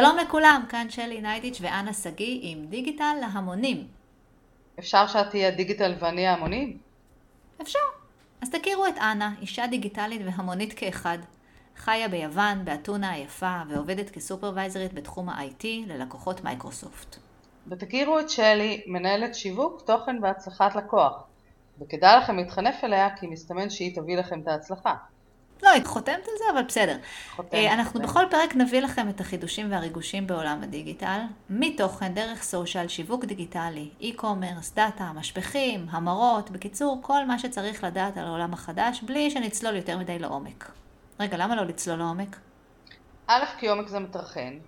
שלום לכולם, כאן שלי ניידיץ' ואנה שגיא עם דיגיטל להמונים. אפשר שאת תהיי הדיגיטל ואני ההמונים? אפשר. אז תכירו את אנה, אישה דיגיטלית והמונית כאחד. חיה ביוון, באתונה היפה, ועובדת כסופרוויזרית בתחום ה-IT ללקוחות מייקרוסופט. ותכירו את שלי, מנהלת שיווק, תוכן והצלחת לקוח. וכדאי לכם להתחנף אליה, כי מסתמן שהיא תביא לכם את ההצלחה. לא, היא חותמת על זה, אבל בסדר. חותמת, אה, אנחנו. בכל פרק נביא לכם את החידושים והריגושים בעולם הדיגיטל, מתוכן, דרך סושיאל, שיווק דיגיטלי, e-commerce, דאטה, משפכים, המרות, בקיצור, כל מה שצריך לדעת על העולם החדש, בלי שנצלול יותר מדי לעומק. רגע, למה לא לצלול לעומק? א', כי עומק זה מטרחן.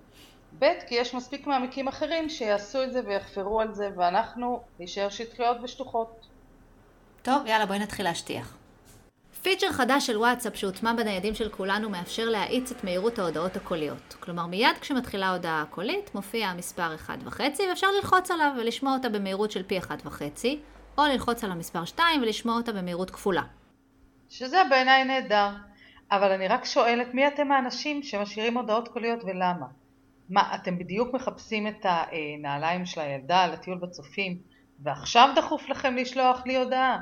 ב', כי יש מספיק מעמיקים אחרים שיעשו את זה ויחפרו על זה, ואנחנו נשאר שטחיות ושטוחות. טוב, יאללה, בואי נתחיל להשטיח. פיצ'ר חדש של וואטסאפ שהוטמע בניידים של כולנו מאפשר להאיץ את מהירות ההודעות הקוליות. כלומר, מיד כשמתחילה ההודעה הקולית, מופיע המספר 1.5 ואפשר ללחוץ עליו ולשמוע אותה במהירות של פי 1.5, או ללחוץ על המספר 2 ולשמוע אותה במהירות כפולה. שזה בעיניי נהדר. אבל אני רק שואלת, מי אתם האנשים שמשאירים הודעות קוליות ולמה? מה, אתם בדיוק מחפשים את הנעליים של הילדה לטיול בצופים, ועכשיו דחוף לכם לשלוח לי הודעה?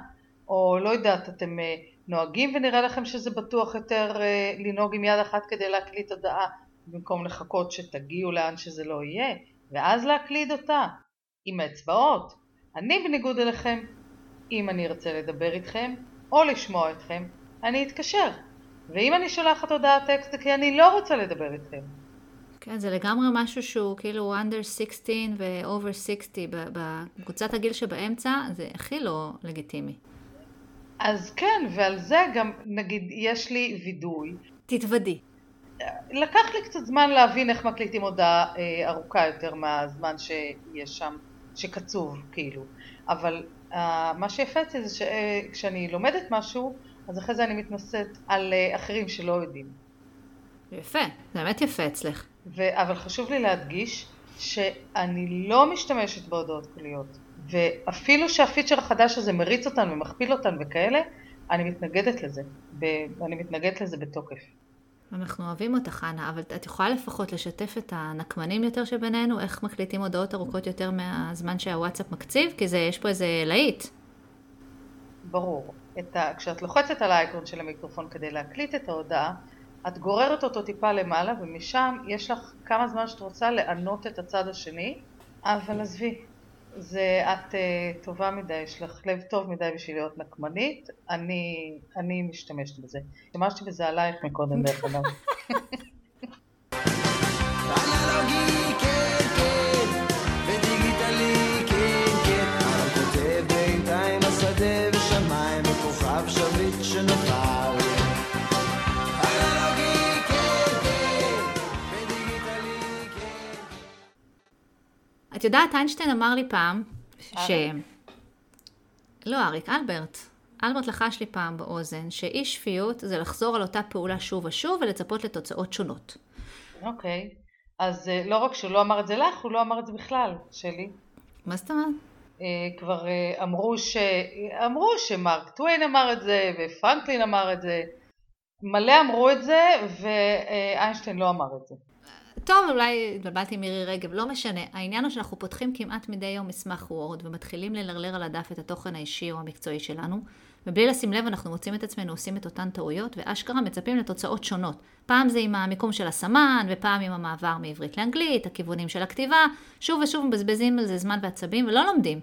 או לא יודעת, אתם אה, נוהגים ונראה לכם שזה בטוח יותר אה, לנהוג עם יד אחת כדי להקליט הודעה, במקום לחכות שתגיעו לאן שזה לא יהיה, ואז להקליד אותה, עם האצבעות. אני בניגוד אליכם, אם אני ארצה לדבר איתכם, או לשמוע אתכם, אני אתקשר. ואם אני שולחת הודעת טקסט זה כי אני לא רוצה לדבר איתכם. כן, זה לגמרי משהו שהוא כאילו under 16 ו-over 60, ב- בקבוצת הגיל שבאמצע, זה הכי לא לגיטימי. אז כן, ועל זה גם, נגיד, יש לי וידוי. תתוודי. לקח לי קצת זמן להבין איך מקליטים הודעה אה, ארוכה יותר מהזמן שיש שם, שקצוב, כאילו. אבל אה, מה שיפה אצלי זה שכשאני לומדת משהו, אז אחרי זה אני מתנשאת על אה, אחרים שלא יודעים. יפה, זה באמת יפה אצלך. ו... אבל חשוב לי להדגיש שאני לא משתמשת בהודעות קוליות. ואפילו שהפיצ'ר החדש הזה מריץ אותן ומכפיל אותן וכאלה, אני מתנגדת לזה. ב... אני מתנגדת לזה בתוקף. אנחנו אוהבים אותך, אנה, אבל את יכולה לפחות לשתף את הנקמנים יותר שבינינו, איך מקליטים הודעות ארוכות יותר מהזמן שהוואטסאפ מקציב? כי זה, יש פה איזה להיט. ברור. את ה... כשאת לוחצת על האייקון של המיקרופון כדי להקליט את ההודעה, את גוררת אותו טיפה למעלה, ומשם יש לך כמה זמן שאת רוצה לענות את הצד השני, אבל עזבי, זה את uh, טובה מדי, יש לך לב טוב מדי בשביל להיות נקמנית, אני, אני משתמשת בזה. השתמשתי בזה עלייך מקודם דרך אגב. את יודעת, איינשטיין אמר לי פעם, ש... לא, אריק, אלברט. אלברט לחש לי פעם באוזן, שאי שפיות זה לחזור על אותה פעולה שוב ושוב ולצפות לתוצאות שונות. אוקיי, אז uh, לא רק שהוא לא אמר את זה לך, הוא לא אמר את זה בכלל, שלי. מה זאת אומרת? Uh, כבר uh, אמרו, ש... אמרו שמרק טוויין אמר את זה, ופרנקלין אמר את זה. מלא אמרו את זה, ואיינשטיין לא אמר את זה. טוב, אולי התבלבלתי עם מירי רגב, לא משנה. העניין הוא שאנחנו פותחים כמעט מדי יום מסמך וורד ומתחילים ללרלר על הדף את התוכן האישי או המקצועי שלנו, ובלי לשים לב אנחנו מוצאים את עצמנו עושים את אותן טעויות, ואשכרה מצפים לתוצאות שונות. פעם זה עם המיקום של הסמן, ופעם עם המעבר מעברית לאנגלית, הכיוונים של הכתיבה, שוב ושוב מבזבזים על זה זמן ועצבים ולא לומדים.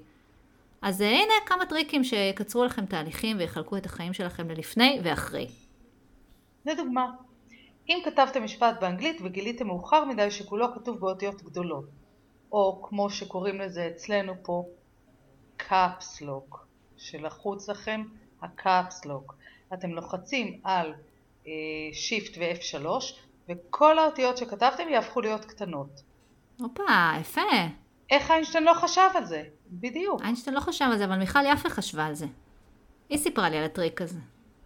אז אה, הנה כמה טריקים שיקצרו לכם תהליכים ויחלקו את החיים שלכם ללפני ואחרי. לדוגמה, אם כתבתם משפט באנגלית וגיליתם מאוחר מדי שכולו כתוב באותיות גדולות, או כמו שקוראים לזה אצלנו פה, caps lock, שלחוץ לכם lock. אתם לוחצים על אה, Shift ו-F3 וכל האותיות שכתבתם יהפכו להיות קטנות. הופה, יפה. איך איינשטיין לא חשב על זה? בדיוק. איינשטיין לא חשב על זה, אבל מיכל יפה חשבה על זה. היא סיפרה לי על הטריק הזה.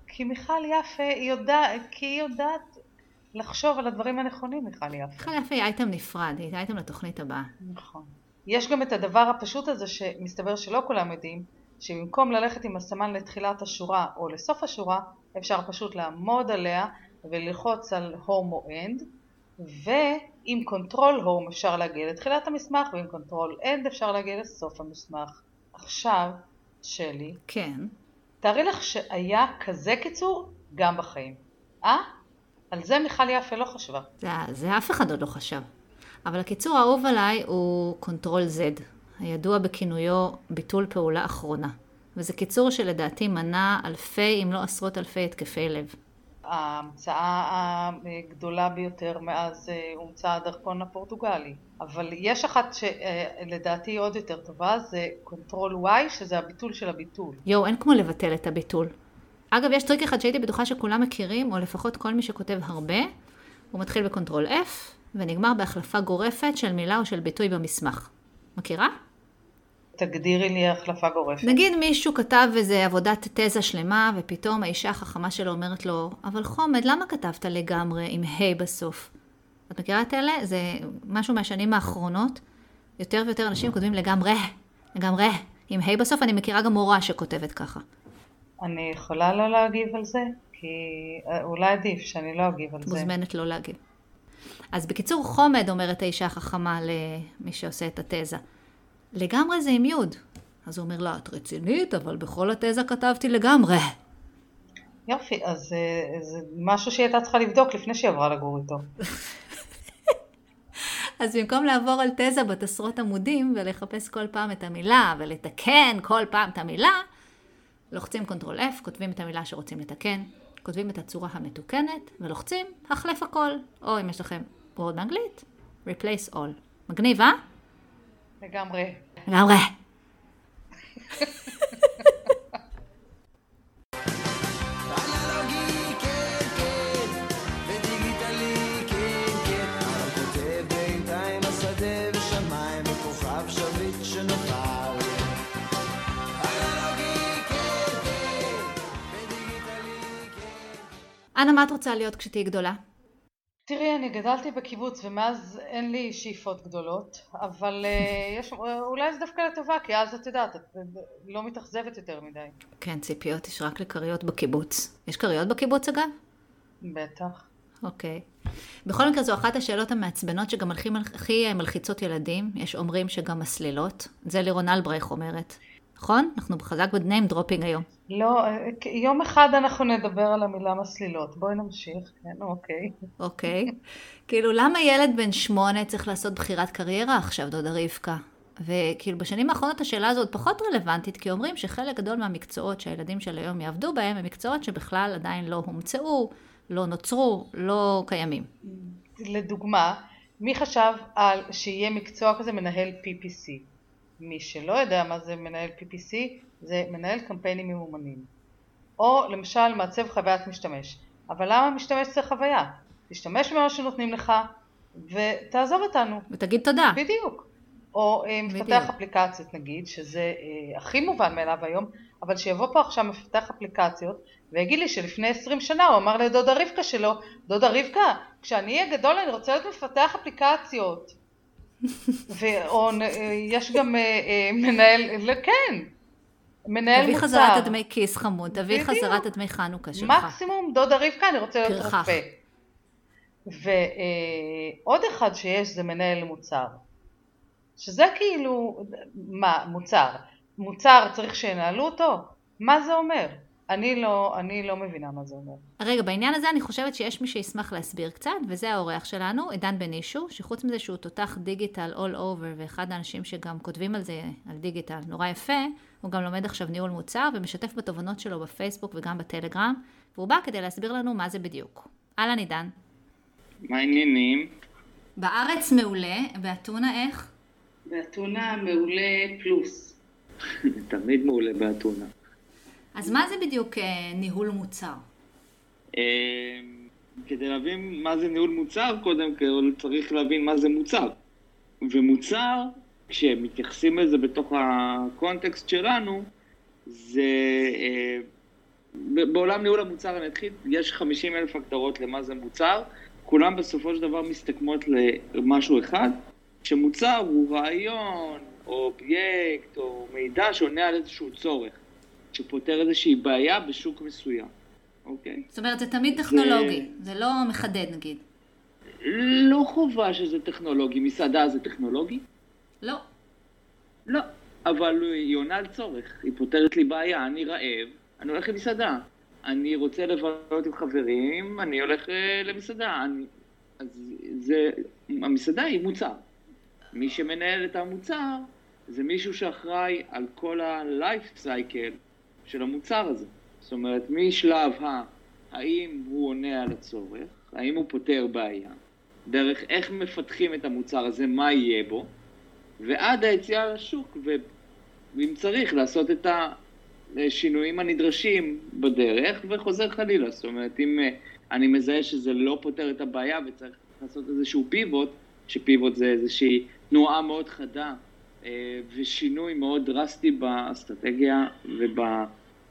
כי מיכל יפה היא יודעת, כי היא יודעת לחשוב על הדברים הנכונים, מיכל יפה. מיכל יפה היא אייטם נפרד, היא אייטם לתוכנית הבאה. נכון. יש גם את הדבר הפשוט הזה שמסתבר שלא כולם יודעים, שבמקום ללכת עם הסמן לתחילת השורה או לסוף השורה, אפשר פשוט לעמוד עליה וללחוץ על home או end, ו... עם control home אפשר להגיע לתחילת המסמך ועם control end אפשר להגיע לסוף המסמך. עכשיו, שלי, כן. תארי לך שהיה כזה קיצור גם בחיים. אה? על זה מיכל יפה לא חשבה. זה, זה אף אחד עוד לא חשב. אבל הקיצור האהוב עליי הוא control Z, הידוע בכינויו ביטול פעולה אחרונה. וזה קיצור שלדעתי מנע אלפי אם לא עשרות אלפי התקפי לב. ההמצאה הגדולה ביותר מאז אה, הומצא הדרכון הפורטוגלי. אבל יש אחת שלדעתי עוד יותר טובה, זה control Y, שזה הביטול של הביטול. יואו, אין כמו לבטל את הביטול. אגב, יש טריק אחד שהייתי בטוחה שכולם מכירים, או לפחות כל מי שכותב הרבה, הוא מתחיל ב control F, ונגמר בהחלפה גורפת של מילה או של ביטוי במסמך. מכירה? תגדירי לי החלפה גורפת. נגיד מישהו כתב איזה עבודת תזה שלמה, ופתאום האישה החכמה שלו אומרת לו, אבל חומד, למה כתבת לגמרי עם ה' בסוף? את מכירה את אלה? זה משהו מהשנים האחרונות. יותר ויותר אנשים כותבים לגמרי, לגמרי, עם ה' בסוף. אני מכירה גם מורה שכותבת ככה. אני יכולה לא להגיב על זה? כי אה, אולי עדיף שאני לא אגיב על זה. מוזמנת לא להגיב. אז בקיצור, חומד אומרת האישה החכמה למי שעושה את התזה. לגמרי זה עם יוד. אז הוא אומר לה, את רצינית, אבל בכל התזה כתבתי לגמרי. יופי, אז אה, זה משהו שהיא הייתה צריכה לבדוק לפני שהיא עברה לגור איתו. אז במקום לעבור על תזה בת עשרות עמודים ולחפש כל פעם את המילה ולתקן כל פעם את המילה, לוחצים control F, כותבים את המילה שרוצים לתקן, כותבים את הצורה המתוקנת ולוחצים החלף הכל, או אם יש לכם Word באנגלית, replace all. מגניב, אה? לגמרי. לגמרי. אנה, מה את רוצה להיות כשתהיי גדולה? תראי, אני גדלתי בקיבוץ ומאז אין לי שאיפות גדולות, אבל אה, יש, אולי זה דווקא לטובה, כי אז את יודעת, את לא מתאכזבת יותר מדי. כן, ציפיות יש רק לכריות בקיבוץ. יש כריות בקיבוץ אגב? בטח. אוקיי. בכל מקרה זו אחת השאלות המעצבנות שגם הכי, הכי מלחיצות ילדים. יש אומרים שגם מסלילות. זה לירון אלברייך אומרת. נכון? אנחנו חזק ב name dropping היום. לא, אה, יום אחד אנחנו נדבר על המילה מסלילות. בואי נמשיך, כן, אוקיי. אוקיי. כאילו, למה ילד בן שמונה צריך לעשות בחירת קריירה עכשיו, דודה רבקה? וכאילו, בשנים האחרונות השאלה הזאת פחות רלוונטית, כי אומרים שחלק גדול מהמקצועות שהילדים של היום יעבדו בהם, הם מקצועות שבכלל עדיין לא הומצאו, לא נוצרו, לא קיימים. לדוגמה, מי חשב על שיהיה מקצוע כזה מנהל PPC? מי שלא יודע מה זה מנהל PPC, זה מנהל קמפיינים ממומנים. או למשל מעצב חוויית משתמש. אבל למה משתמש צריך חוויה? תשתמש במה שנותנים לך ותעזוב אותנו. ותגיד תודה. בדיוק. או אה, מפתח. אפליקציות נגיד, שזה אה, הכי מובן מאליו היום, אבל שיבוא פה עכשיו מפתח אפליקציות ויגיד לי שלפני 20 שנה הוא אמר לדודה רבקה שלו, דודה רבקה, כשאני אהיה גדול אני רוצה להיות מפתח אפליקציות. ו- או נ- אה, יש גם אה, אה, מנהל, לא, כן, מנהל תביא מוצר. חזרה את הדמי כיס חמוד, תביא. חזרה את הדמי חנוכה שלך. מקסימום דודה רבקה אני רוצה להיות. רופא. ועוד אחד שיש זה מנהל מוצר. שזה כאילו, מה, מוצר. מוצר צריך שינהלו אותו? מה זה אומר? אני לא, אני לא מבינה מה זה אומר. רגע, בעניין הזה אני חושבת שיש מי שישמח להסביר קצת, וזה האורח שלנו, עידן בנישו, שחוץ מזה שהוא תותח דיגיטל all over, ואחד האנשים שגם כותבים על זה, על דיגיטל, נורא יפה, הוא גם לומד עכשיו ניהול מוצר, ומשתף בתובנות שלו בפייסבוק וגם בטלגרם, והוא בא כדי להסביר לנו מה זה בדיוק. אהלן עידן. מה העניינים? בארץ מעולה, באתונה איך? באתונה מעולה פלוס. תמיד מעולה באתונה. אז מה זה בדיוק אה, ניהול מוצר? אה, כדי להבין מה זה ניהול מוצר, קודם כל צריך להבין מה זה מוצר. ומוצר, כשמתייחסים לזה בתוך הקונטקסט שלנו, זה... אה, בעולם ניהול המוצר, אני אתחיל, יש 50 אלף הגדרות למה זה מוצר, כולם בסופו של דבר מסתכמות למשהו אחד, שמוצר הוא רעיון, או אובייקט, או מידע שעונה על איזשהו צורך, שפותר איזושהי בעיה בשוק מסוים, אוקיי? זאת אומרת, זה תמיד טכנולוגי, זה לא מחדד נגיד. לא חובה שזה טכנולוגי. מסעדה זה טכנולוגי? לא. לא. אבל היא עונה על צורך, היא פותרת לי בעיה, אני רעב, אני הולך למסעדה. אני רוצה לבלות עם חברים, אני הולך אה, למסעדה. אני... אז זה... המסעדה היא מוצר. מי שמנהל את המוצר זה מישהו שאחראי על כל ה-life cycle של המוצר הזה. זאת אומרת, משלב ה... האם הוא עונה על הצורך, האם הוא פותר בעיה, דרך איך מפתחים את המוצר הזה, מה יהיה בו, ועד היציאה לשוק, ואם צריך, לעשות את השינויים הנדרשים בדרך, וחוזר חלילה. זאת אומרת, אם אה, אני מזהה שזה לא פותר את הבעיה וצריך לעשות איזשהו פיבוט, שפיבוט זה איזושהי תנועה מאוד חדה אה, ושינוי מאוד דרסטי באסטרטגיה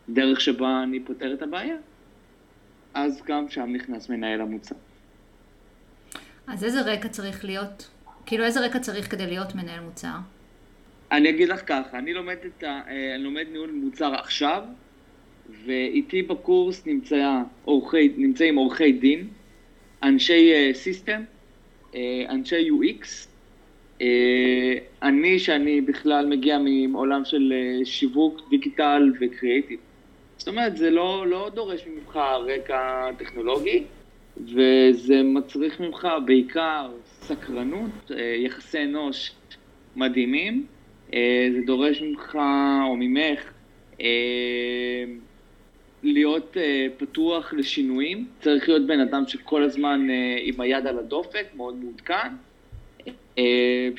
ובדרך שבה אני פותר את הבעיה, אז גם שם נכנס מנהל המוצר. אז איזה רקע צריך להיות? כאילו, איזה רקע צריך כדי להיות מנהל מוצר? אני אגיד לך ככה, אני לומד, את ה, אה, אני לומד ניהול מוצר עכשיו, ואיתי בקורס נמצא עורכי, נמצאים עורכי דין, אנשי סיסטם, אנשי UX. אה, אני, שאני בכלל מגיע מעולם של אה, שיווק, דיגיטל וקריאיטיב. זאת אומרת, זה לא, לא דורש ממך רקע טכנולוגי, וזה מצריך ממך בעיקר סקרנות, אה, יחסי אנוש מדהימים. אה, זה דורש ממך או ממך אה, להיות פתוח לשינויים. צריך להיות בן אדם שכל הזמן עם היד על הדופק, מאוד מעודכן.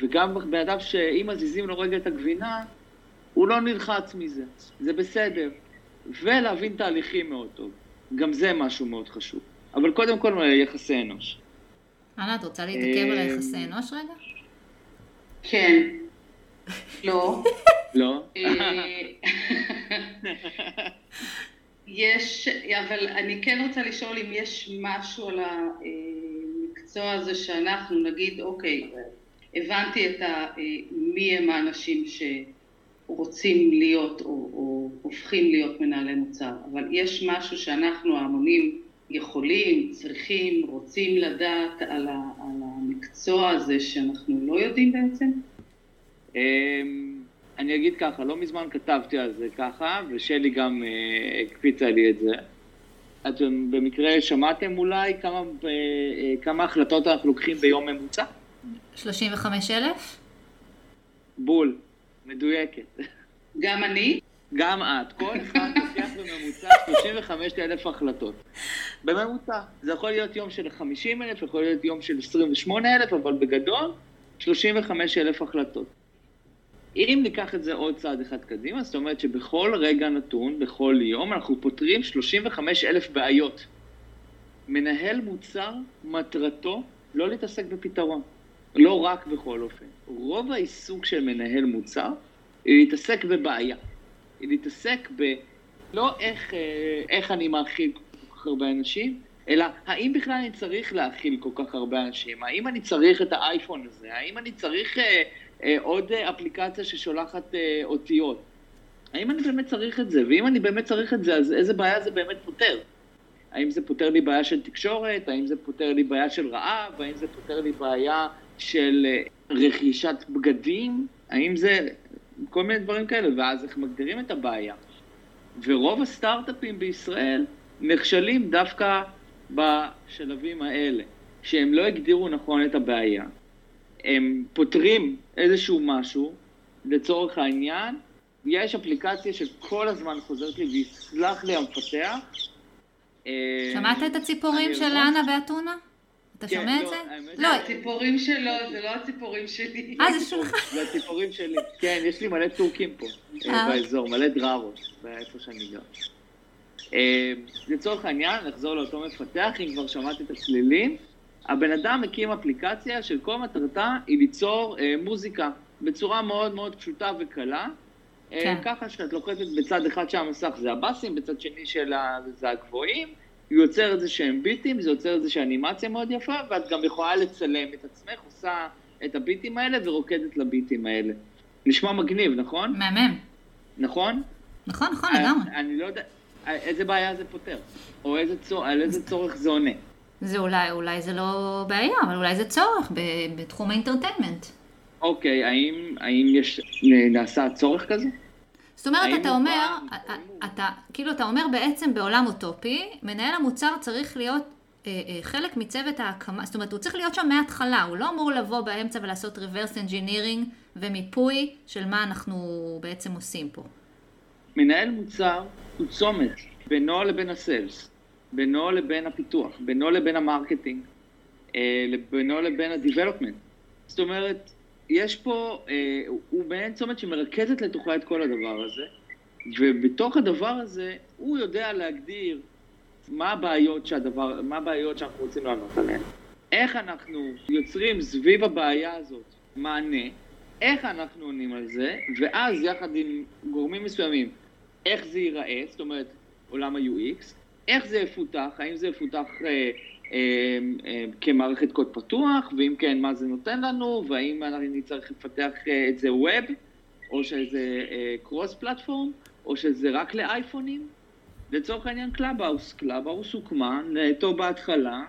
וגם בן אדם שאם מזיזים לו רגע את הגבינה, הוא לא נלחץ מזה, זה בסדר. ולהבין תהליכים מאוד טוב. גם זה משהו מאוד חשוב. אבל קודם כל יחסי אנוש. אנה, את רוצה להתעכב על היחסי אנוש רגע? כן. לא. לא? אה, יש, אבל אני כן רוצה לשאול אם יש משהו על המקצוע הזה שאנחנו נגיד, אוקיי, הבנתי את ה, מי הם האנשים שרוצים להיות או, או הופכים להיות מנהלי מוצר, אבל יש משהו שאנחנו ההמונים יכולים, צריכים, רוצים לדעת על, ה, על המקצוע הזה שאנחנו לא יודעים בעצם? אמ, אני אגיד ככה, לא מזמן כתבתי על זה ככה, ושלי גם אה, הקפיצה לי את זה. אתם במקרה שמעתם אולי כמה, אה, אה, כמה החלטות אנחנו לוקחים ביום ממוצע? 35 אלף? בול, מדויקת. גם אני? גם את, כל אחד לוקח בממוצע 35 אלף החלטות. בממוצע. זה יכול להיות יום של 50 אלף, יכול להיות יום של 28 אלף, אבל בגדול, 35 אלף החלטות. אם ניקח את זה עוד צעד אחד קדימה, זאת אומרת שבכל רגע נתון, בכל יום, אנחנו פותרים 35 אלף בעיות. מנהל מוצר, מטרתו לא להתעסק בפתרון. לא רק בכל אופן. רוב העיסוק של מנהל מוצר היא להתעסק בבעיה. היא להתעסק ב... לא איך, אה, איך אני מאכיל כל כך הרבה אנשים, אלא האם בכלל אני צריך להאכיל כל כך הרבה אנשים? האם אני צריך את האייפון הזה? האם אני צריך אה, אה, עוד אה, אפליקציה ששולחת אה, אותיות? האם אני באמת צריך את זה? ואם אני באמת צריך את זה, אז איזה בעיה זה באמת פותר? האם זה פותר לי בעיה של תקשורת? האם זה פותר לי בעיה של רעב? האם זה פותר לי בעיה של אה, רכישת בגדים? האם זה כל מיני דברים כאלה? ואז איך מגדירים את הבעיה? ורוב הסטארט-אפים בישראל נכשלים דווקא בשלבים האלה, שהם לא הגדירו נכון את הבעיה. הם פותרים איזשהו משהו, לצורך העניין, יש אפליקציה שכל הזמן חוזרת לי, ויסלח לי המפתח. אה, שמעת את הציפורים של אנה ואתונה? אתה כן, שומע את לא, זה? לא, הציפורים שלו, זה לא הציפורים שלי. אה, זה שלך. זה הציפורים שלי. כן, יש לי מלא טורקים פה, אה, אה. באזור, מלא דררות, באיפה שאני גר. לצורך העניין, נחזור לאותו מפתח, אם כבר שמעתי את הצלילים, הבן אדם הקים אפליקציה של כל מטרתה היא ליצור מוזיקה בצורה מאוד מאוד פשוטה וקלה. אה, כן. ככה שאת לוחצת בצד אחד של המסך זה הבאסים, בצד שני של ה... זה הגבוהים, היא יוצרת איזה שהם ביטים, זה יוצר איזושהי אנימציה מאוד יפה, ואת גם יכולה לצלם את עצמך, עושה את הביטים האלה ורוקדת לביטים האלה. נשמע מגניב, נכון? מהמם. נכון? נכון, נכון, אה, לגמרי. אני לא יודע, אה, איזה בעיה זה פותר, או איזה צור, על איזה צורך זה עונה. זה אולי, אולי זה לא בעיה, אבל אולי זה צורך בתחום ה entertainment. אוקיי, האם, האם יש, נעשה צורך כזה? זאת אומרת, אתה אומר, האם הוא- אתה, כאילו, אתה אומר בעצם בעולם אוטופי, מנהל המוצר צריך להיות אה, אה, חלק מצוות ההקמה, זאת אומרת, הוא צריך להיות שם מההתחלה, הוא לא אמור לבוא באמצע ולעשות reverse engineering ומיפוי של מה אנחנו בעצם עושים פה. מנהל מוצר הוא צומת בינו לבין ה sales, בינו לבין הפיתוח, בינו לבין ה marketing, אה, בינו לבין ה-development. זאת אומרת, יש פה, אה, הוא- מעין צומת שמרכזת לתוכה את כל הדבר הזה, ובתוך הדבר הזה הוא יודע להגדיר מה הבעיות שהדבר, מה הבעיות שאנחנו רוצים לענות עליהן. איך אנחנו יוצרים סביב הבעיה הזאת מענה, איך אנחנו עונים על זה, ואז יחד עם גורמים מסוימים, איך זה ייראה, זאת אומרת, עולם ה-UX, איך זה יפותח, האם זה יפותח אה, כמערכת קוד פתוח, ואם כן, מה זה נותן לנו, והאם אני צריך לפתח אה, את זה web, או שזה cross platform, או שזה רק לאייפונים. לצורך העניין Clubhouse, Clubhouse הוקמה נטו בהתחלה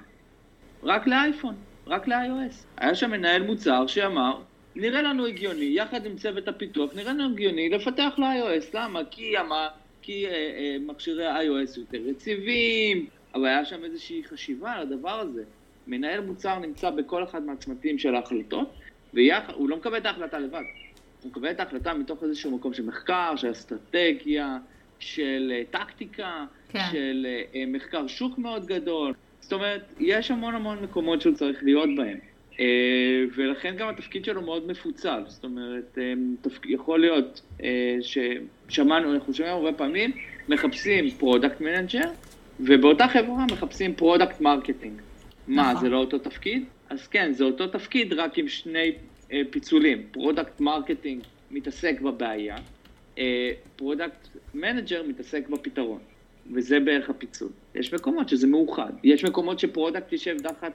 רק לאייפון, רק ל-iOS. היה שם מנהל מוצר שאמר, נראה לנו הגיוני, יחד עם צוות הפיתוח, נראה לנו הגיוני לפתח ל-iOS. למה? כי, המה, כי אה, אה, מכשירי ה-iOS יותר יציבים, אבל היה שם איזושהי חשיבה על הדבר הזה. מנהל מוצר נמצא בכל אחד מהצמתים של ההחלטות, והוא לא מקבל את ההחלטה לבד. הוא מקבל את ההחלטה מתוך איזשהו מקום של מחקר, של אסטרטגיה, של אה, טקטיקה, כן. של אה, אה, מחקר שוק מאוד גדול. זאת אומרת, יש המון המון מקומות שהוא צריך להיות בהם. ולכן גם התפקיד שלו מאוד מפוצל. זאת אומרת. יכול להיות ששמענו, אנחנו שומעים הרבה פעמים, מחפשים product manager, ובאותה חברה מחפשים product marketing. מה, נכון. זה לא אותו תפקיד? אז כן, זה אותו תפקיד, רק עם שני אה, פיצולים. product marketing מתעסק בבעיה, product manager מתעסק בפתרון. וזה בערך הפיצול. יש מקומות שזה מאוחד. יש מקומות ש product יישב תחת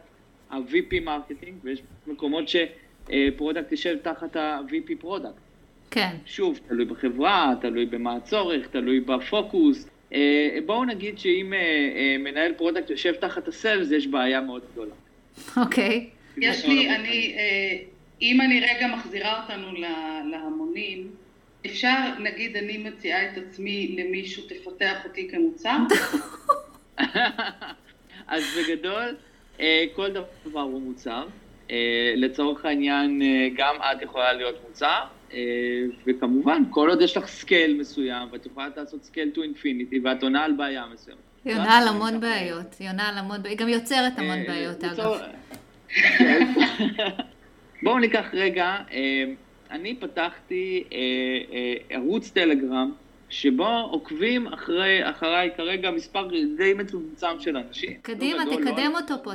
ה-VP marketing, ויש מקומות ש product יישב תחת ה-VP product. כן. שוב, תלוי בחברה, תלוי במה הצורך, תלוי בפוקוס. אה, בואו נגיד שאם אה, אה, מנהל product יושב תחת ה sales, יש בעיה מאוד גדולה. אוקיי. יש לי, אני, אה, אם אני רגע מחזירה אותנו ל- להמונים, אפשר, נגיד אני מציעה את עצמי למישהו, תפתח אותי כמוצר? אז בגדול, אה, כל דבר הוא מוצר. אה, לצורך העניין, אה, גם את יכולה להיות מוצר, וכמובן, כל עוד יש לך scale מסוים, ואת יכולה לעשות scale to infinity, ואת עונה על בעיה מסוימת. היא עונה על המון בעיות, היא עונה על המון היא גם יוצרת המון אה, בעיות לצורך- אגב. בואו ניקח רגע, אה, אני פתחתי אה, אה, ערוץ Telegram, שבו עוקבים אחרי, אחריי כרגע מספר די מצומצם של אנשים. קדימה, לא לא תקדם אותו פה.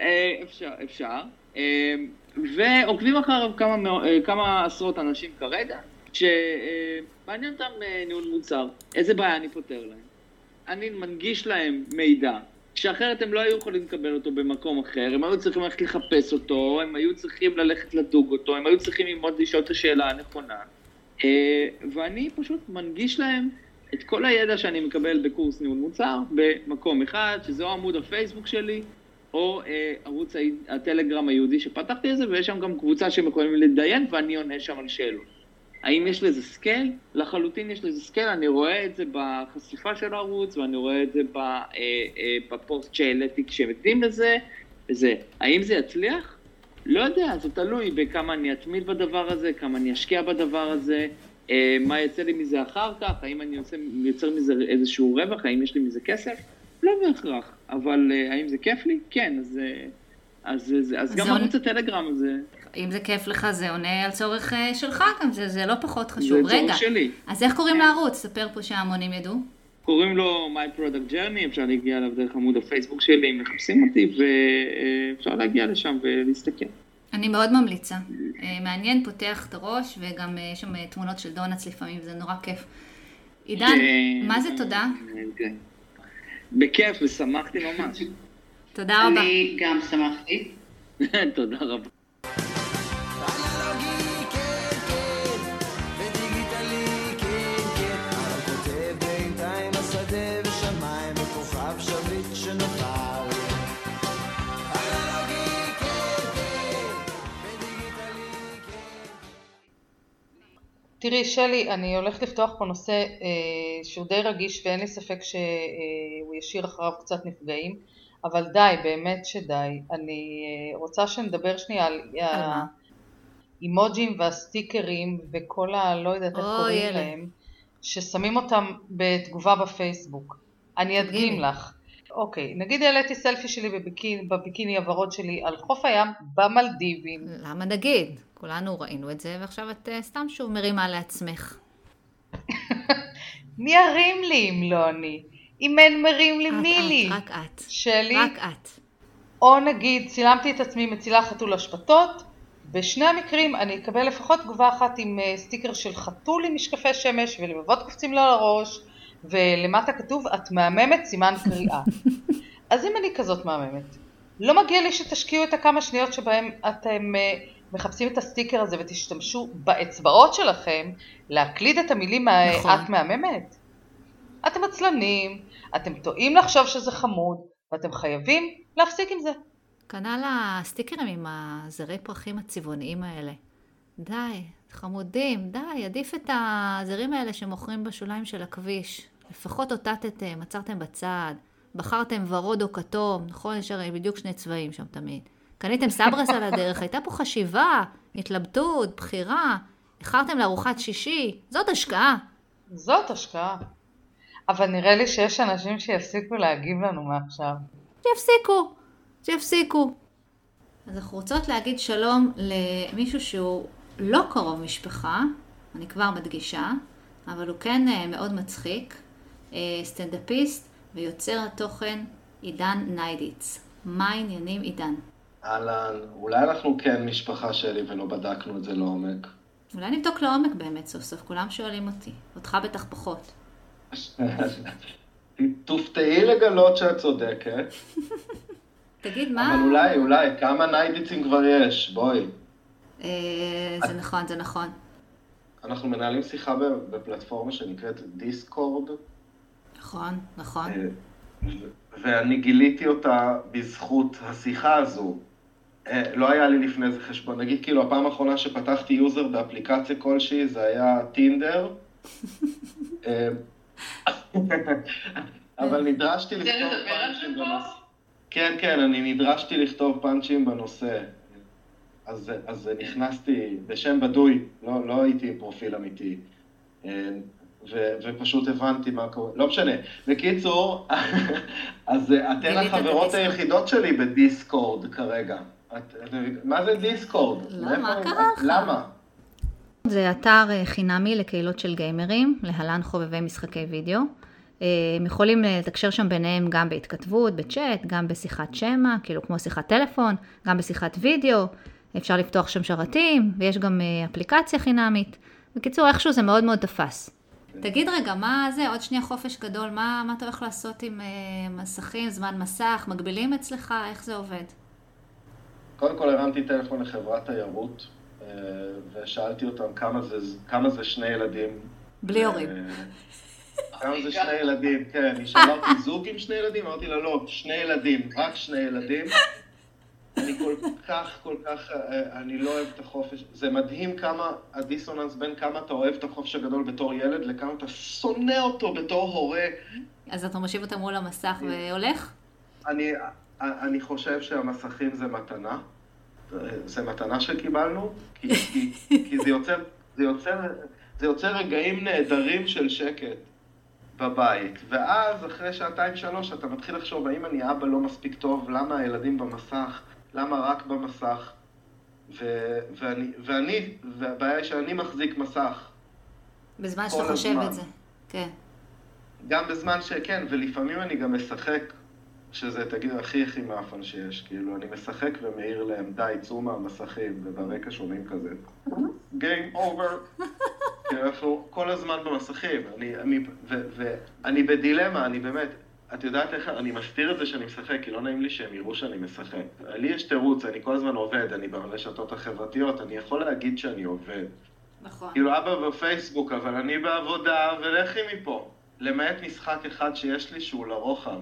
אה, אפשר, אפשר. ועוקבים אחריו כמה, אה, כמה עשרות אנשים כרגע, שמעניין אותם אה, ניהול מוצר, איזה בעיה אני פותר להם. אני מנגיש להם מידע, שאחרת הם לא היו יכולים לקבל אותו במקום אחר, הם היו צריכים ללכת לחפש אותו, הם היו צריכים ללכת לדוג אותו, הם היו צריכים ללמוד לשאול את השאלה הנכונה. אה, ואני פשוט מנגיש להם את כל הידע שאני מקבל בקורס ניהול מוצר במקום אחד, שזה או עמוד הפייסבוק שלי, או אה, ערוץ ה Telegram הייעודי שפתחתי את זה, ויש שם גם קבוצה שהם יכולים להתדיין, ואני עונה שם על שאלות. האם יש לזה scale? לחלוטין יש לזה scale, אני רואה את זה בחשיפה של הערוץ, ואני רואה את זה אה, אה, בפוסט שהעליתי כשהם עדים לזה, וזה. האם זה יצליח? לא יודע, זה תלוי בכמה אני אתמיד בדבר הזה, כמה אני אשקיע בדבר הזה, אה, מה יצא לי מזה אחר כך, האם אני יוצר מזה איזשהו רווח, האם יש לי מזה כסף? לא בהכרח, אבל אה, האם זה כיף לי? כן, אז, אה, אז, אז, אז גם זה- ערוץ הטלגרם הזה, אם זה כיף לך, זה עונה על צורך אה, שלך גם, זה, זה לא פחות זה חשוב. רגע, צורך שלי. אז איך קוראים לערוץ? ספר פה שההמונים ידעו. קוראים לו My Product Journey, אפשר להגיע אליו דרך עמוד הפייסבוק שלי, אם מחפשים אותי, ואפשר להגיע לשם ולהסתכל. אני מאוד ממליצה. אה, מעניין, פותח את הראש, וגם אה, יש שם אה, תמונות של דונלדס לפעמים, זה נורא כיף. עידן, אה, מה זה תודה? בכיף, ושמחתי ממש. תודה רבה. אני גם שמחתי. תודה רבה. תראי, שלי, אני הולכת לפתוח פה נושא אה, שהוא די רגיש ואין לי ספק שהוא ישאיר אחריו קצת נפגעים, אבל די, באמת שדי. אני אה, רוצה שנדבר שנייה על מה? האימוג'ים והסטיקרים וכל ה... לא יודעת איך קוראים. להם, ששמים אותם בתגובה בפייסבוק. אני אדגים. לך. אוקיי, נגיד העליתי סלפי שלי בביקיני, בביקיני הוורוד שלי על חוף הים במלדיבים. למה נגיד? כולנו ראינו את זה, ועכשיו את אה, סתם שוב מרימה לעצמך. מי ירים לי אם לא אני? אם אין מרים לי, מי לי? את, את, רק את. שלי? רק את. או נגיד צילמתי את עצמי מצילה חתול אשפתות, בשני המקרים אני אקבל לפחות תגובה אחת עם אה, סטיקר של חתול עם משקפי שמש ולבבות קופצים לו על הראש, ולמטה כתוב את מהממת סימן קריאה. אז אם אני כזאת מהממת, לא מגיע לי שתשקיעו את הכמה שניות שבהם אתם אה, מחפשים את הסטיקר הזה ותשתמשו באצבעות שלכם להקליד את המילים נכון. את מהממת. אתם עצלנים, אתם טועים לחשוב שזה חמוד, ואתם חייבים להפסיק עם זה. כנ"ל הסטיקרים עם הזרי פרחים הצבעוניים האלה. די, חמודים, די, עדיף את הזרים האלה שמוכרים בשוליים של הכביש. לפחות אותתתם, עצרתם בצד, בחרתם ורוד או כתום, נכון? יש הרי בדיוק שני צבעים שם תמיד. קניתם סברס על הדרך, הייתה פה חשיבה, התלבטות, בחירה, איחרתם לארוחת שישי, זאת השקעה. זאת השקעה. אבל נראה לי שיש אנשים שיפסיקו להגיב לנו מעכשיו. שיפסיקו, שיפסיקו. אז אנחנו רוצות להגיד שלום למישהו שהוא לא קרוב משפחה, אני כבר מדגישה, אבל הוא כן אה, מאוד מצחיק, סטנדאפיסט ויוצר התוכן עידן ניידיץ. מה העניינים עידן? אהלן, אולי אנחנו כן משפחה שלי ולא בדקנו את זה לעומק. אולי נבדוק לעומק באמת סוף סוף, כולם שואלים אותי. אותך בטח פחות. תופתעי לגלות שאת צודקת, תגיד, מה... אבל אולי, אולי, כמה ניידיצים כבר יש? בואי. אה, זה נכון, זה נכון. אנחנו מנהלים שיחה בפלטפורמה שנקראת Discord, נכון, נכון. אה, ואני גיליתי אותה בזכות השיחה הזו. אה, לא היה לי לפני זה חשבון, נגיד כאילו הפעם האחרונה שפתחתי user באפליקציה כלשהי זה היה Tinder. אה, אבל נדרשתי לכתוב פאנצ'ים בנושא. כן, כן, אני נדרשתי לכתוב פאנצ'ים בנושא. אז, אז נכנסתי בשם בדוי, לא, לא הייתי עם פרופיל אמיתי. ו, ופשוט הבנתי מה קורה. לא משנה. בקיצור, אז אה, אתן החברות. היחידות שלי בדיסקורד כרגע. את, מה זה דיסקורד? לא, מאיפה- מה קרה לך? למה? זה אתר אה, חינמי לקהילות של גיימרים, להלן חובבי משחקי וידאו. אה, הם יכולים לתקשר שם ביניהם גם בהתכתבות, בצ'אט, גם בשיחת שמע, כאילו כמו שיחת טלפון, גם בשיחת וידאו. אפשר לפתוח שם שרתים, ויש גם אפליקציה חינמית. בקיצור, איכשהו זה מאוד מאוד תפס. תגיד רגע, מה זה, עוד שנייה חופש גדול, מה, מה אתה הולך לעשות עם אה, מסכים, זמן מסך, מגבילים אצלך, איך זה עובד? קודם כל הרמתי טלפון לחברת תיירות, אה, ושאלתי אותם כמה זה, כמה זה שני ילדים. בלי הורים. אה, כמה זה שני ילדים, כן, היא שאלה אותי זוג עם שני ילדים? אמרתי לה לא, שני ילדים, רק שני ילדים. אני כל כך, כל כך, אה, אני לא אוהב את החופש. זה מדהים כמה הדיסוננס בין כמה אתה אוהב את החופש הגדול בתור ילד, לכמה אתה שונא אותו בתור הורה. אז אתה מושיב אותם מול המסך והולך? אני, אני חושב שהמסכים זה מתנה. זה מתנה שקיבלנו, כי, כי, כי זה, יוצר, זה, יוצר, זה יוצר רגעים נהדרים של שקט בבית. ואז, אחרי שעתיים-שלוש, אתה מתחיל לחשוב, האם אני אבא לא מספיק טוב? למה הילדים במסך? למה רק במסך? ו, ואני, ואני, והבעיה היא שאני מחזיק מסך. בזמן שאתה חושב הזמן. את זה. כן. גם בזמן שכן, ולפעמים אני גם משחק, שזה, תגיד, הכי הכי מאפן שיש. כאילו, אני משחק ומעיר להם, די, צאו מהמסכים, וברקע שומעים כזה, Game over. כי אנחנו כל הזמן במסכים, אני, אני, ו, ואני בדילמה, אני באמת, את יודעת איך, אני מסתיר את זה שאני משחק, כי לא נעים לי שהם יראו שאני משחק. לי יש תירוץ, אני כל הזמן עובד, אני ברשתות החברתיות, אני יכול להגיד שאני עובד. נכון. כאילו אבא בפייסבוק, אבל אני בעבודה, ולכי מפה. למעט משחק אחד שיש לי שהוא לרוחב.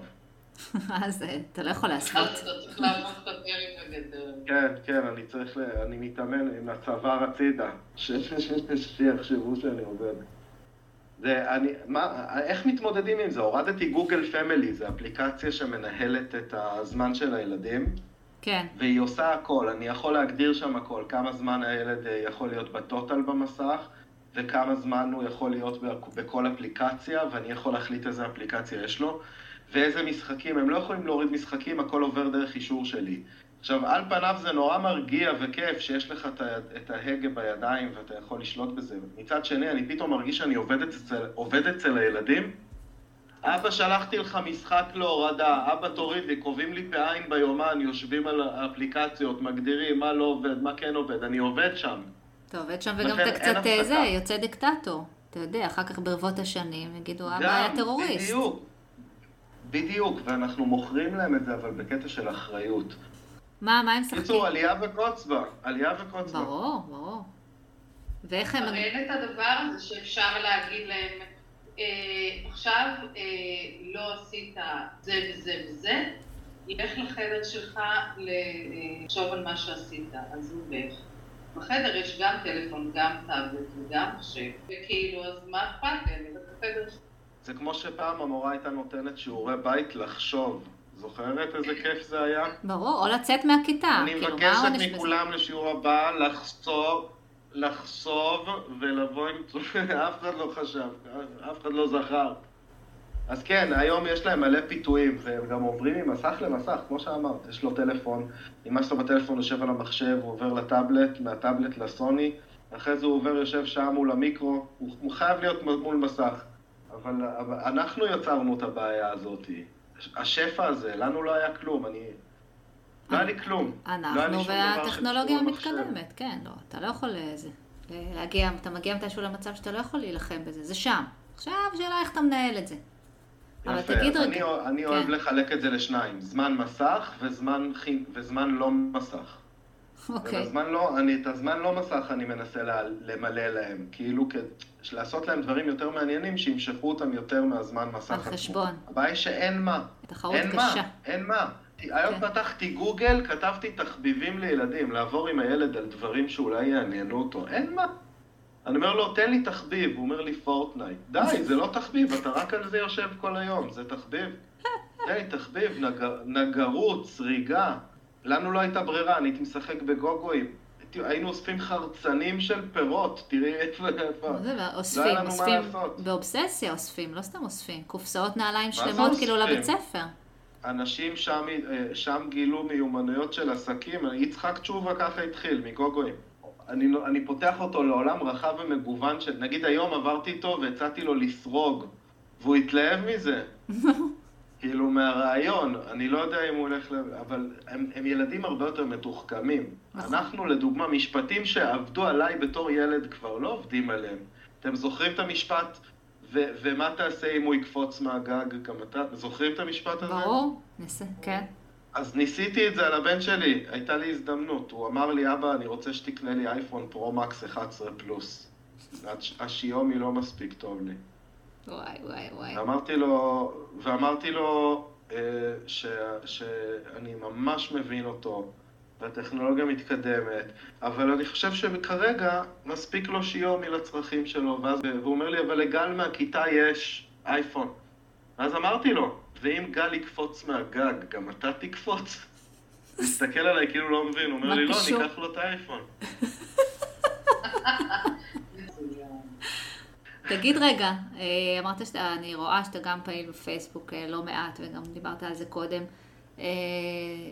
אז אה, אתה לא יכול להסוות. אז אתה צריך לעמוד יותר עם הגדר. כן, כן, אני צריך. אני מתאמן עם הצוואר הצידה, שיחשבו שאני עובד. זה, אני, מה, איך מתמודדים עם זה? הורדתי גוגל פמילי, זו אפליקציה שמנהלת את הזמן של הילדים, כן. והיא עושה הכל. אני יכול להגדיר שם הכל, כמה זמן הילד אה, יכול להיות בטוטל במסך, וכמה זמן הוא יכול להיות בכ- בכל אפליקציה, ואני יכול להחליט איזה אפליקציה יש לו, ואיזה משחקים. הם לא יכולים להוריד משחקים, הכל עובר דרך אישור שלי. עכשיו, על פניו זה נורא מרגיע וכיף שיש לך את ההגה בידיים ואתה יכול לשלוט בזה. מצד שני, אני פתאום מרגיש שאני עובד אצל, עובד אצל הילדים. אבא, שלחתי לך משחק להורדה, אבא תוריד לי, קובעים לי פעיים ביומן, יושבים על האפליקציות, מגדירים מה לא עובד, מה כן עובד, אני עובד שם. אתה עובד שם וגם אתה קצת אה. זה, יוצא דיקטטור. אתה יודע, אחר כך ברבות השנים יגידו, אבא היה טרוריסט. בדיוק. בדיוק, ואנחנו מוכרים להם את זה, אבל בקטע של אחריות. מה, מה הם משחקים? קיצור, עלייה וקוץ בה, עלייה וקוץ בה. ברור, ברור. ואיך הם... הרי אין את הדבר הזה שאפשר להגיד להם, אה, עכשיו אה, לא עשית זה וזה וזה, לך לחדר שלך לחשוב על מה שעשית, אז הוא הולך. בחדר יש גם טלפון, גם טאבלט וגם מחשב, וכאילו, אז מה אכפת שלי. זה כמו שפעם המורה הייתה נותנת שיעורי בית לחשוב. זוכרת איזה כיף זה היה? ברור, או לצאת מהכיתה. אני כאילו, מבקשת העונש בזה? מכולם לשיעור הבא לחשוב, לחשוב ולבוא עם... אף אחד לא חשב, אף אחד לא זכר. אז כן, היום יש להם מלא פיתויים, והם גם עוברים ממסך למסך, כמו שאמרת, יש לו טלפון, אמא שלו בטלפון יושב על המחשב, הוא עובר לטאבלט, מהטאבלט לסוני, אחרי זה הוא עובר, יושב שעה מול המיקרו, הוא, הוא חייב להיות מול מסך. אבל, אבל אנחנו יצרנו את הבעיה הזאת. השפע הזה, לנו לא היה כלום, אני... לא היה לי כלום. לא אנחנו והטכנולוגיה. המתקדמת, כן, לא, אתה לא יכול לזה. להגיע, אתה מגיע מתישהו למצב שאתה לא יכול להילחם בזה, זה שם. עכשיו, שאלה איך אתה מנהל את זה. אבל יפה, תגיד אז רגע. אני, אני כן. אוהב לחלק את זה לשניים, זמן מסך וזמן. וזמן לא מסך. אוקיי. ובזמן לא, אני, את הזמן לא מסך אני מנסה לה, למלא להם, כאילו כ... לעשות להם דברים יותר מעניינים שימשכו אותם יותר מהזמן מסך על. חשבון. הבעיה היא שאין מה. תחרות אין קשה. מה, אין מה. היום כן. פתחתי גוגל, כתבתי תחביבים לילדים, לעבור עם הילד על דברים שאולי יעניינו אותו. אין מה. אני אומר לו, תן לי תחביב, הוא אומר לי פורטנייט. די, זה לא תחביב, אתה רק על זה יושב כל היום, זה תחביב? תן לי תחביב, נג... נגרות, סריגה. לנו לא הייתה ברירה, אני הייתי משחק בגוגואים. הייתי- היינו אוספים חרצנים של פירות, תראי איפה, לא אוספים, מה אוספים. באובססיה אוספים, לא סתם אוספים. קופסאות נעליים שלמות כאילו? לבית ספר. אנשים שם, אה, שם גילו מיומנויות של עסקים, יצחק תשובה ככה התחיל, מגוגואים. אני, לא- אני פותח אותו לעולם רחב ומגוון של, נגיד היום עברתי איתו והצעתי לו לסרוג, והוא התלהב מזה. כאילו מהרעיון, אני לא יודע אם הוא הולך ל... אבל הם, הם ילדים הרבה יותר מתוחכמים. נכון. אנחנו, לדוגמה, משפטים שעבדו עליי בתור ילד כבר לא עובדים עליהם. אתם זוכרים את המשפט, ו- ומה תעשה אם הוא יקפוץ מהגג? גם אתה, זוכרים את המשפט הזה? ברור, ניסה, כן. אז ניסיתי את זה על הבן שלי, הייתה לי הזדמנות. הוא אמר לי, אבא, אני רוצה שתקנה לי אייפון פרו-מקס 11 פלוס. הש- השיומי לא מספיק טוב לי. וואי, וואי, וואי. ואמרתי לו, ואמרתי לו אה, ש, שאני ממש מבין אותו, והטכנולוגיה מתקדמת, אבל אני חושב שכרגע מספיק לו שיומי לצרכים שלו, ואז, והוא אומר לי, אבל לגל מהכיתה יש אייפון. ואז אמרתי לו, ואם גל יקפוץ מהגג, גם אתה תקפוץ? הוא הסתכל עליי כאילו לא מבין, הוא אומר לי, לא, קשור?" אני אקח לו את האייפון. תגיד רגע, אה, אמרת שאתה, אני רואה שאתה גם פעיל בפייסבוק אה, לא מעט, וגם דיברת על זה קודם. אה,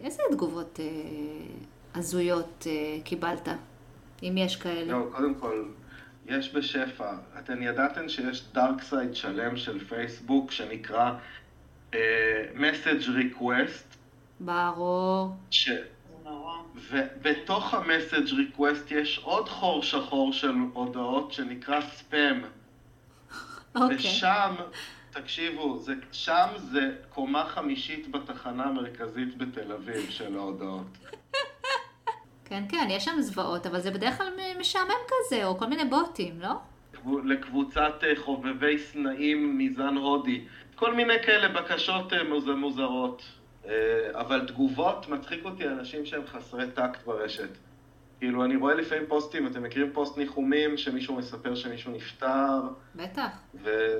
איזה תגובות הזויות קיבלת, אם יש כאלה? לא, קודם כל, יש בשפע. אתן ידעתן שיש דארק סייד שלם של פייסבוק שנקרא message request, ברור. ש... ובתוך ה-message request יש עוד חור שחור של הודעות שנקרא ספאם. אוקיי. ושם, תקשיבו, זה, שם זה קומה חמישית בתחנה המרכזית בתל אביב של ההודעות. כן, כן, יש שם זוועות, אבל זה בדרך כלל משעמם כזה, או כל מיני בוטים, לא? לקבוצת אה, חובבי סנאים מזן הודי. כל מיני כאלה בקשות אה, מוז- מוזרות. אה, אבל תגובות, מצחיק אותי אנשים שהם חסרי טקט ברשת. כאילו, אני רואה לפעמים פוסטים, אתם מכירים פוסט ניחומים, שמישהו מספר שמישהו נפטר, בטח. ו-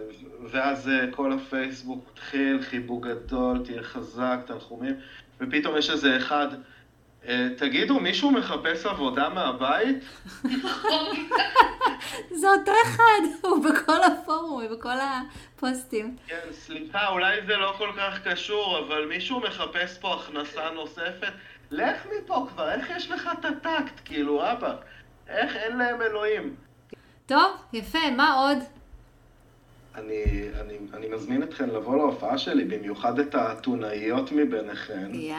ואז אה, כל הפייסבוק מתחיל, חיבוק גדול, תהיה חזק, תנחומים, ופתאום יש איזה אחד, אה, תגידו, מישהו מחפש עבודה מהבית? זה אותו אחד, הוא בכל הפורום, הוא בכל הפוסטים. כן, סליחה, אולי זה לא כל כך קשור, אבל מישהו מחפש פה הכנסה נוספת? לך מפה כבר, איך יש לך את הטקט, כאילו, אבא? איך אין להם אלוהים? טוב, יפה, מה עוד? אני, אני, אני מזמין אתכן לבוא להופעה שלי, במיוחד את האתונאיות מביניכן. יא,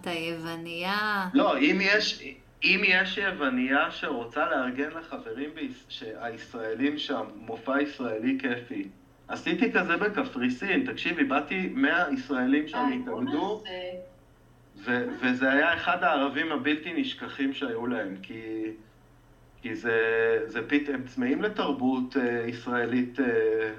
אתה יווניה. לא, אם יש, אם יש יווניה שרוצה לארגן לחברים ביש, הישראלים שם מופע ישראלי כיפי, עשיתי כזה בקפריסין, תקשיבי, באתי 100 ישראלים שם התאגדו, ו- וזה היה אחד הערבים הבלתי נשכחים שהיו להם, כי, כי זה, זה פית, הם צמאים לתרבות אה, ישראלית אה,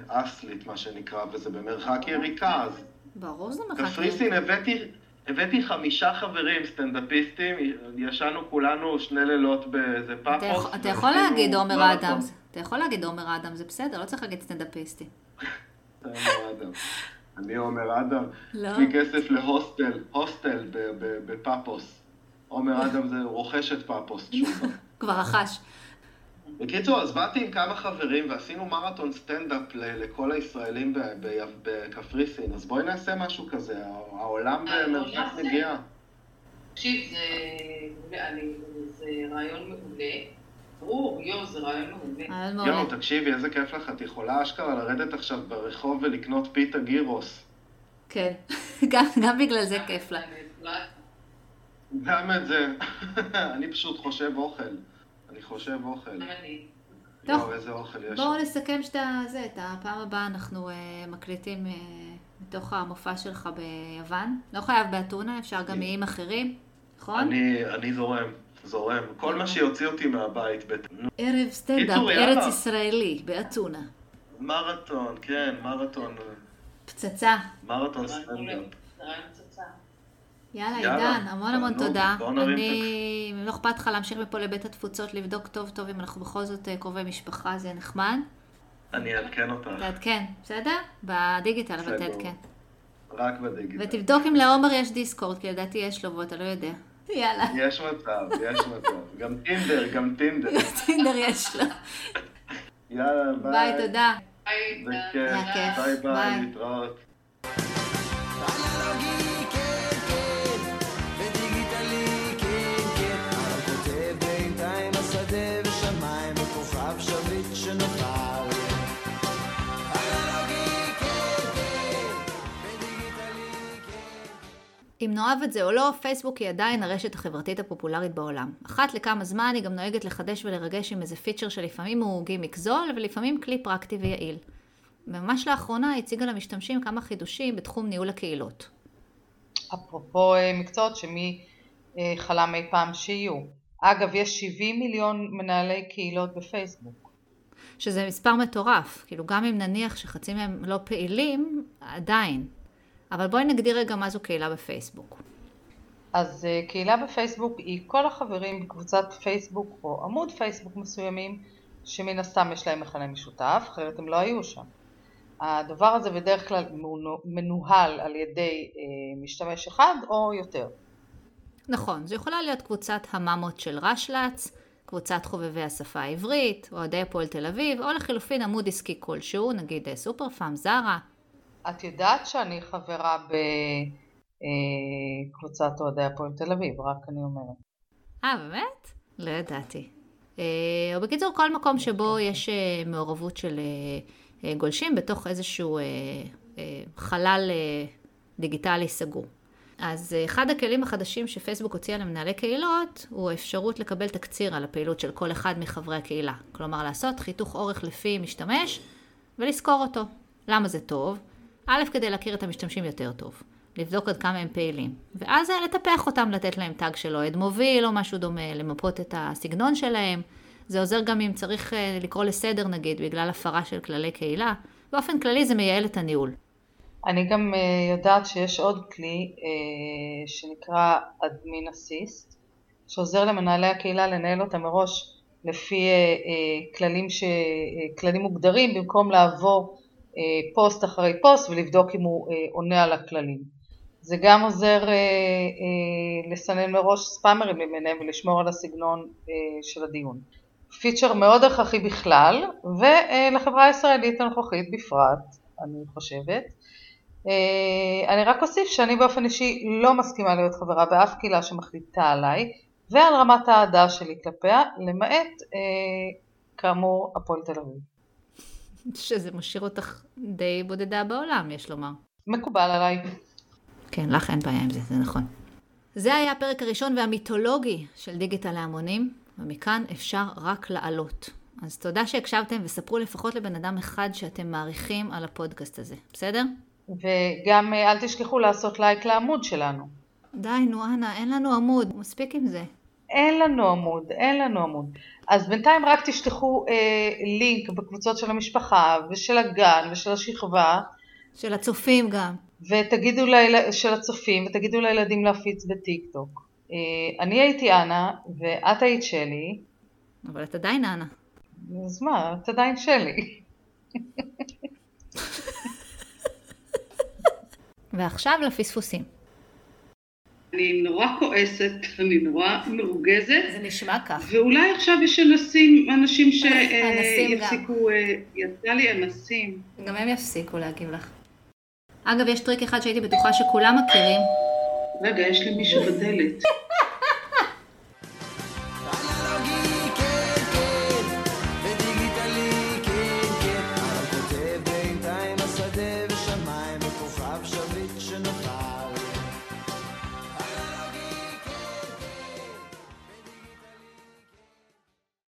אסלית, מה שנקרא, וזה במרחק יריקה, אז ברור שזה מרחק. קפריסין הבאתי, הבאתי חמישה חברים סטנדאפיסטים, ישנו כולנו שני לילות באיזה אתה פאפוס. יכול- אתה יכול ועשינו להגיד עומר מרתון. אדמס. אתה יכול להגיד עומר אדמס, זה בסדר, לא צריך להגיד סטנדאפיסטי. אני עומר אדם, לא. יש לי כסף להוסטל, הוסטל ב- ב- בפאפוס. עומר אדם זה רוכש את פאפוס. כבר רכש. בקיצור, אז באתי עם כמה חברים ועשינו מרתון סטנדאפ לכל הישראלים ב- ב- בקפריסין, אז בואי נעשה משהו כזה, העולם אה, במרחק. נגיעה. תקשיב, זה רעיון מעולה. ברור, יואו, זה רעיון מעולה. יואו. תקשיבי, איזה כיף לך, את יכולה אשכרה לרדת עכשיו ברחוב ולקנות פיתה גירוס. כן, גם גם בגלל זה כיף לה. גם את זה. אני פשוט חושב אוכל. אני חושב אוכל. טוב. יואו, איזה אוכל יש בואו. נסכם שאתה, זה, את הפעם הבאה אנחנו אה, מקליטים אה, מתוך המופע שלך ביוון. לא חייב באתונה, אפשר גם מאיים אחרים, נכון? אני אני זורם, זורם. כל מה שיוציא אותי מהבית. בת- ערב סטנדאפ. ארץ ישראלי, באתונה. מרתון, כן, מרתון. פצצה. מרתון. סטנדאפ. יאללה, עידן, המון המון תודה. אני, אם לא אכפת לך להמשיך מפה לבית התפוצות, לבדוק טוב טוב אם אנחנו בכל זאת אה, קרובי משפחה, זה נחמד. אני אעדכן אותך. תעדכן, בסדר? בדיגיטל, אבל. תעדכן. רק בדיגיטל. ותבדוק אם לעומר יש Discord, כי לדעתי יש לו ואתה לא יודע. יאללה. יש מצב, יש מצב. גם Tinder, גם Tinder. Tinder יש לו. יאללה, ביי, תודה. ביי. היה כיף. ביי ביי, ביי. להתראות. אם נאהב את זה או לא, פייסבוק היא עדיין הרשת החברתית הפופולרית בעולם. אחת לכמה זמן היא גם נוהגת לחדש ולרגש עם איזה פיצ'ר שלפעמים הוא גימיק זול ולפעמים כלי פרקטי ויעיל. ממש לאחרונה הציגה למשתמשים כמה חידושים בתחום ניהול הקהילות. אפרופו אה, מקצועות שמי אה, חלם אי פעם שיהיו. אגב, יש 70 מיליון מנהלי קהילות בפייסבוק. שזה מספר מטורף, כאילו גם אם נניח שחצי מהם לא פעילים, עדיין. אבל בואי נגדיר רגע מה זו קהילה בפייסבוק. אז אה, קהילה בפייסבוק היא כל החברים בקבוצת פייסבוק או עמוד פייסבוק מסוימים שמן הסתם יש להם מכנה משותף, אחרת הם לא היו שם. הדבר הזה בדרך כלל מנוהל על ידי אה, משתמש אחד או יותר. נכון, זו יכולה להיות קבוצת הממות של רשל"צ, קבוצת חובבי השפה העברית, אוהדי הפועל תל אביב, או לחילופין עמוד עסקי כלשהו, נגיד אה, סופר פארם, זרה. את יודעת שאני חברה בקבוצת אוהדי הפועל תל אביב, רק אני אומרת. אה, באמת? לא ידעתי. אה, או בקיצור, כל מקום שבו יש אה, מעורבות של אה, אה, גולשים בתוך איזשהו אה, אה, חלל אה, דיגיטלי סגור. אז אה, אחד הכלים החדשים שפייסבוק הוציאה למנהלי קהילות, הוא האפשרות לקבל תקציר על הפעילות של כל אחד מחברי הקהילה. כלומר, לעשות חיתוך אורך לפי משתמש ולזכור אותו. למה זה טוב? א', כדי להכיר את המשתמשים יותר טוב. לבדוק עד כמה הם פעילים. ואז אה, לטפח אותם, לתת להם טאג של אוהד מוביל או משהו דומה, למפות את הסגנון שלהם. זה עוזר גם אם צריך אה, לקרוא לסדר נגיד, בגלל הפרה של כללי קהילה. באופן כללי זה מייעל את הניהול. אני גם אה, יודעת שיש עוד כלי שנקרא אדמין אסיסט, שעוזר למנהלי הקהילה לנהל אותה מראש לפי כללים, ש... כללים מוגדרים במקום לעבור פוסט אחרי פוסט ולבדוק אם הוא אה, עונה על הכללים. זה גם עוזר אה, אה, לסנן מראש ספאמרים למיניהם ולשמור על הסגנון אה, של הדיון. feature מאוד הכרחי בכלל ולחברה הישראלית הנוכחית בפרט, אני חושבת. אה, אני רק אוסיף שאני באופן אישי לא מסכימה להיות חברה באף קהילה שמחליטה עליי ועל רמת האהדה שלי כלפיה, למעט אה, כאמור הפועל תל אביב. שזה משאיר אותך די בודדה בעולם, יש לומר. מקובל עליי. כן, לך אין בעיה עם זה, זה נכון. זה היה הפרק הראשון והמיתולוגי של דיגיטל להמונים, ומכאן אפשר רק לעלות. אז תודה שהקשבתם וספרו לפחות לבן אדם אחד שאתם מעריכים על הפודקאסט הזה, בסדר? וגם אה, אל תשכחו לעשות לייק לעמוד שלנו. די, נו אנה, אין לנו עמוד, מספיק עם זה. אין לנו עמוד, אין לנו עמוד. אז בינתיים רק תשלחו אה, לינק בקבוצות של המשפחה ושל הגן ושל השכבה של הצופים גם. ותגידו ליל... של הצופים ותגידו לילדים להפיץ בטיק טוק. אה, אני הייתי אנה ואת היית שלי, אבל את עדיין אנה. אז מה, את עדיין שלי. ועכשיו לפספוסים. אני נורא כועסת, אני נורא מרוגזת, זה נשמע כך. ואולי עכשיו יש אנסים, אנשים אנסים גם. שיפסיקו, יצא לי אנסים. גם הם יפסיקו להגיב לך. אגב, יש טריק אחד שהייתי בטוחה שכולם מכירים. רגע, יש לי מישהו בדלת.